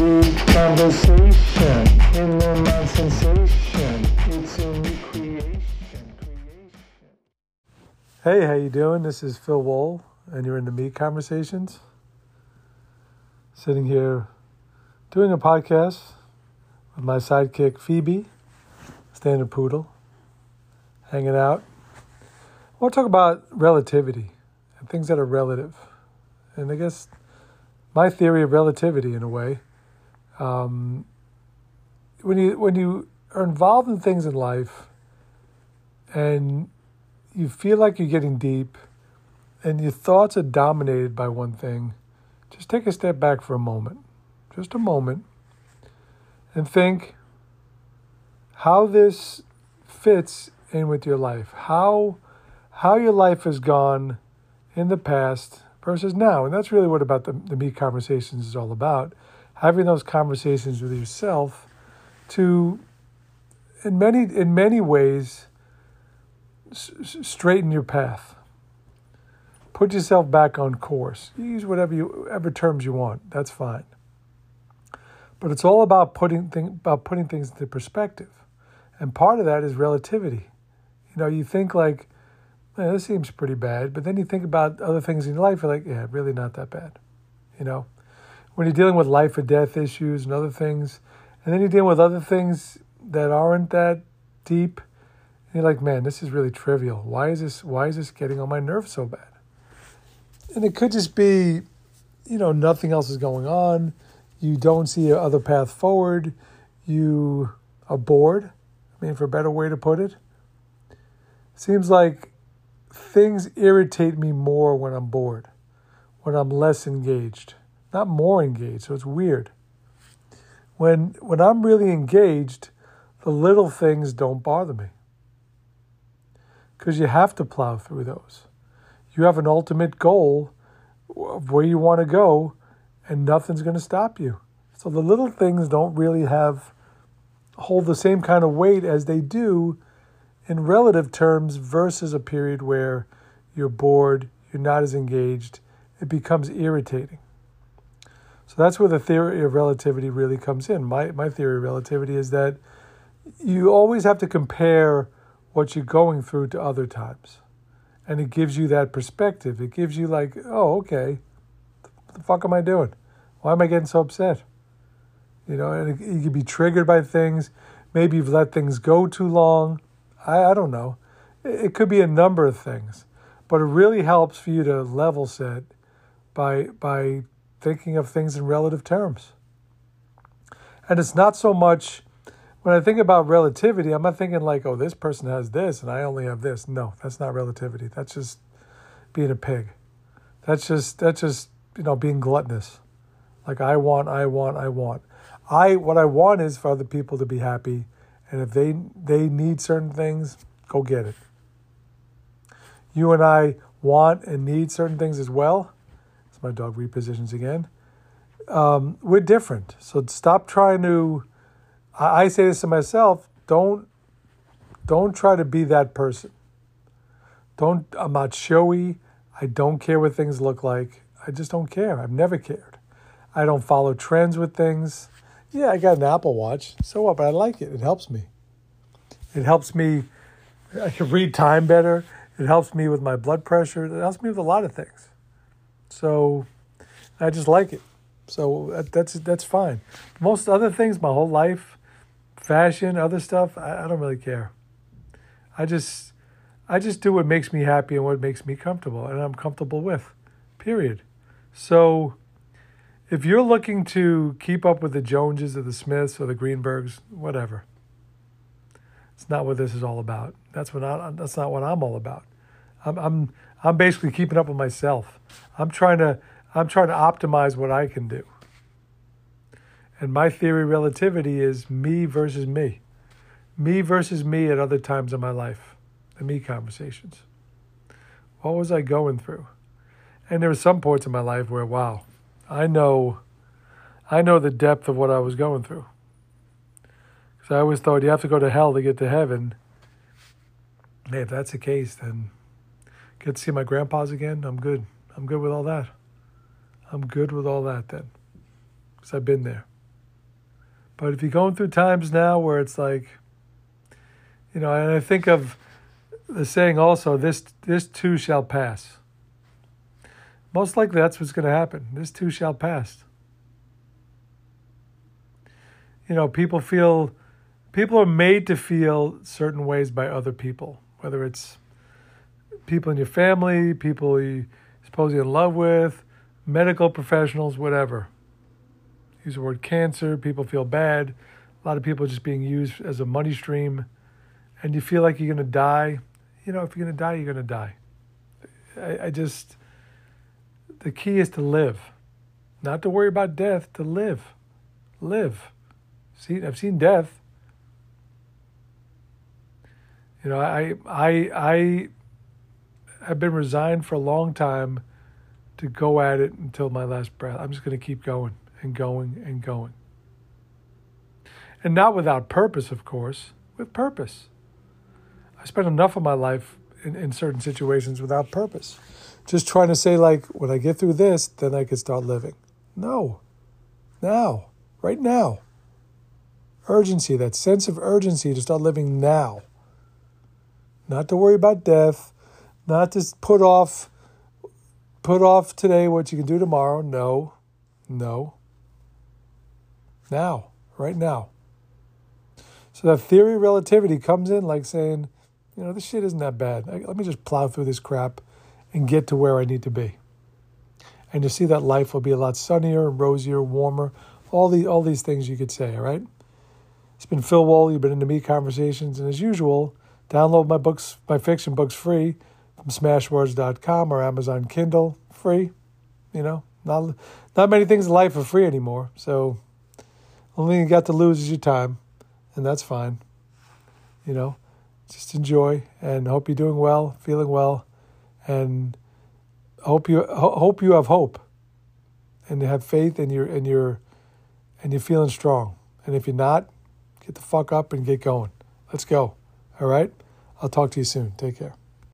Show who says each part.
Speaker 1: Hey, how you doing? This is Phil Wool, and you're in the Me Conversations. Sitting here doing a podcast with my sidekick Phoebe, standard poodle, hanging out. To talk about relativity and things that are relative, and I guess my theory of relativity in a way. Um, when you when you are involved in things in life, and you feel like you're getting deep and your thoughts are dominated by one thing, just take a step back for a moment, just a moment, and think how this fits in with your life, how how your life has gone in the past versus now. And that's really what about the, the me conversations is all about. Having those conversations with yourself to in many in many ways s- straighten your path. Put yourself back on course. Use whatever you whatever terms you want. That's fine. But it's all about putting thing, about putting things into perspective, and part of that is relativity. You know, you think like, "Man, this seems pretty bad, but then you think about other things in your life. You're like, yeah, really not that bad. You know, when you're dealing with life or death issues and other things, and then you're dealing with other things that aren't that deep you're like, man, this is really trivial. Why is this? Why is this getting on my nerves so bad? And it could just be, you know, nothing else is going on. You don't see other path forward. You are bored. I mean, for a better way to put it, seems like things irritate me more when I'm bored, when I'm less engaged, not more engaged. So it's weird. When when I'm really engaged, the little things don't bother me because you have to plow through those. You have an ultimate goal of where you want to go, and nothing's going to stop you. So the little things don't really have hold the same kind of weight as they do in relative terms versus a period where you're bored, you're not as engaged, it becomes irritating. So that's where the theory of relativity really comes in. My my theory of relativity is that you always have to compare what you're going through to other times. And it gives you that perspective. It gives you, like, oh, okay, what the fuck am I doing? Why am I getting so upset? You know, and it, you can be triggered by things. Maybe you've let things go too long. I, I don't know. It, it could be a number of things. But it really helps for you to level set by, by thinking of things in relative terms. And it's not so much when I think about relativity, I'm not thinking like, oh, this person has this and I only have this. No, that's not relativity. That's just being a pig. That's just that's just you know being gluttonous. Like I want, I want, I want. I what I want is for other people to be happy, and if they they need certain things, go get it. You and I want and need certain things as well. My dog repositions again. Um, we're different, so stop trying to I, I say this to myself: don't don't try to be that person. Don't. I'm not showy. I don't care what things look like. I just don't care. I've never cared. I don't follow trends with things. Yeah, I got an Apple Watch. So what? But I like it. It helps me. It helps me. I can read time better. It helps me with my blood pressure. It helps me with a lot of things. So I just like it. So that's that's fine. Most other things, my whole life, fashion, other stuff, I, I don't really care. I just I just do what makes me happy and what makes me comfortable and I'm comfortable with. Period. So if you're looking to keep up with the Joneses or the Smiths or the Greenbergs, whatever. It's not what this is all about. That's what I, that's not what I'm all about. I'm I'm I'm basically keeping up with myself. I'm trying to I'm trying to optimize what I can do. And my theory relativity is me versus me. Me versus me at other times in my life. The me conversations. What was I going through? And there were some points in my life where, wow, I know, I know the depth of what I was going through. Because I always thought you have to go to hell to get to heaven. Hey, if that's the case, then get to see my grandpas again. I'm good. I'm good with all that. I'm good with all that then. Because I've been there. But if you're going through times now where it's like, you know, and I think of the saying also, this this too shall pass. Most likely that's what's going to happen. This too shall pass. You know, people feel people are made to feel certain ways by other people, whether it's people in your family, people you suppose you're in love with, medical professionals, whatever. Use the word cancer, people feel bad. A lot of people are just being used as a money stream. And you feel like you're going to die. You know, if you're going to die, you're going to die. I, I just, the key is to live, not to worry about death, to live. Live. See, I've seen death. You know, I, I, I have been resigned for a long time to go at it until my last breath. I'm just going to keep going and going and going. And not without purpose, of course, with purpose. I spent enough of my life in, in certain situations without purpose. Just trying to say, like, when I get through this, then I can start living. No. Now. Right now. Urgency, that sense of urgency to start living now. Not to worry about death, not to put off put off today what you can do tomorrow. No. No. Now, right now. So that theory of relativity comes in like saying, you know, this shit isn't that bad. Let me just plow through this crap and get to where I need to be. And you see that life will be a lot sunnier rosier, warmer, all the all these things you could say, all right? It's been Phil Wall, you've been into me conversations, and as usual, download my books, my fiction books free from smashwords.com or Amazon Kindle, free. You know, not not many things in life are free anymore. So only thing you got to lose is your time, and that's fine. You know, just enjoy and hope you're doing well, feeling well, and hope you hope you have hope, and have faith, and you're and you're and you're feeling strong. And if you're not, get the fuck up and get going. Let's go. All right. I'll talk to you soon. Take care.